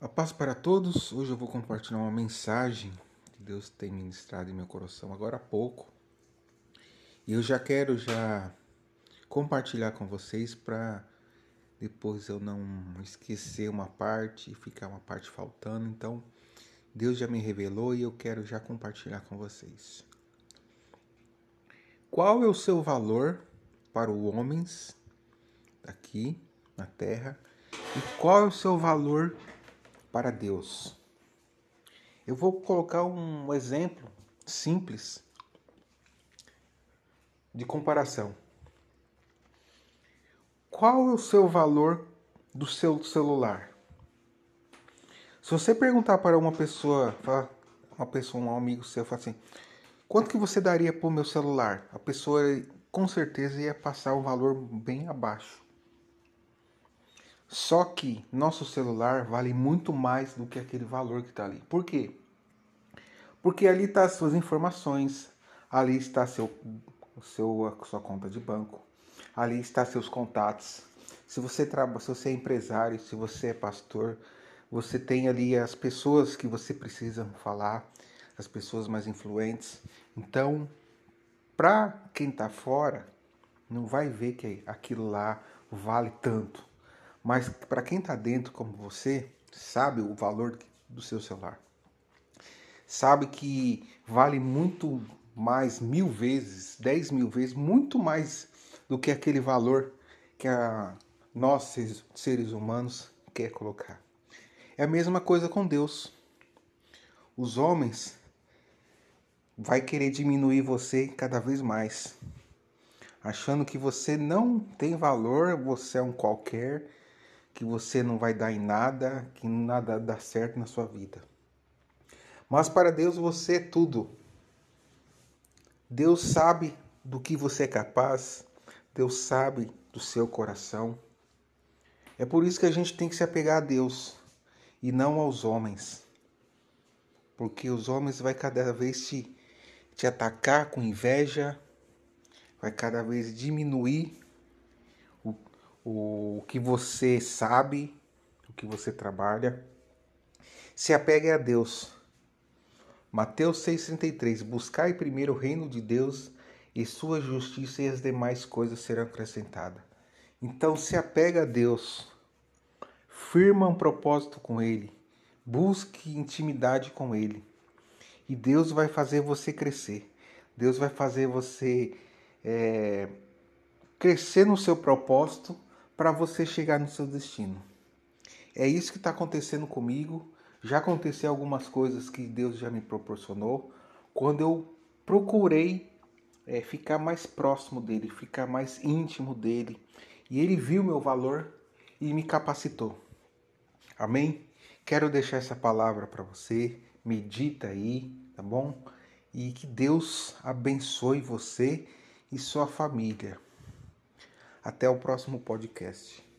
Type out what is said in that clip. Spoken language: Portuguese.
A paz para todos. Hoje eu vou compartilhar uma mensagem que Deus tem ministrado em meu coração agora há pouco. E eu já quero já compartilhar com vocês para depois eu não esquecer uma parte e ficar uma parte faltando. Então, Deus já me revelou e eu quero já compartilhar com vocês. Qual é o seu valor para os homens aqui na terra? E qual é o seu valor para Deus. Eu vou colocar um exemplo simples de comparação. Qual é o seu valor do seu celular? Se você perguntar para uma pessoa, uma pessoa, um amigo seu, assim: quanto que você daria para o meu celular? A pessoa com certeza ia passar um valor bem abaixo. Só que nosso celular vale muito mais do que aquele valor que está ali. Por quê? Porque ali está as suas informações, ali está seu, seu, sua conta de banco, ali está seus contatos. Se você se você é empresário, se você é pastor, você tem ali as pessoas que você precisa falar, as pessoas mais influentes. Então, para quem está fora, não vai ver que aquilo lá vale tanto. Mas para quem está dentro como você, sabe o valor do seu celular. Sabe que vale muito mais, mil vezes, dez mil vezes, muito mais do que aquele valor que a, nós, seres humanos, quer colocar. É a mesma coisa com Deus. Os homens vai querer diminuir você cada vez mais, achando que você não tem valor, você é um qualquer, que você não vai dar em nada, que nada dá certo na sua vida. Mas para Deus você é tudo. Deus sabe do que você é capaz, Deus sabe do seu coração. É por isso que a gente tem que se apegar a Deus e não aos homens. Porque os homens vai cada vez te, te atacar com inveja, vai cada vez diminuir o que você sabe, o que você trabalha. Se apegue a Deus. Mateus 6,33 Buscai primeiro o reino de Deus e sua justiça e as demais coisas serão acrescentadas. Então se apega a Deus. Firma um propósito com Ele. Busque intimidade com Ele. E Deus vai fazer você crescer. Deus vai fazer você é, crescer no seu propósito para você chegar no seu destino. É isso que está acontecendo comigo. Já aconteceu algumas coisas que Deus já me proporcionou quando eu procurei é, ficar mais próximo dele, ficar mais íntimo dele. E ele viu meu valor e me capacitou. Amém? Quero deixar essa palavra para você. Medita aí, tá bom? E que Deus abençoe você e sua família. Até o próximo podcast.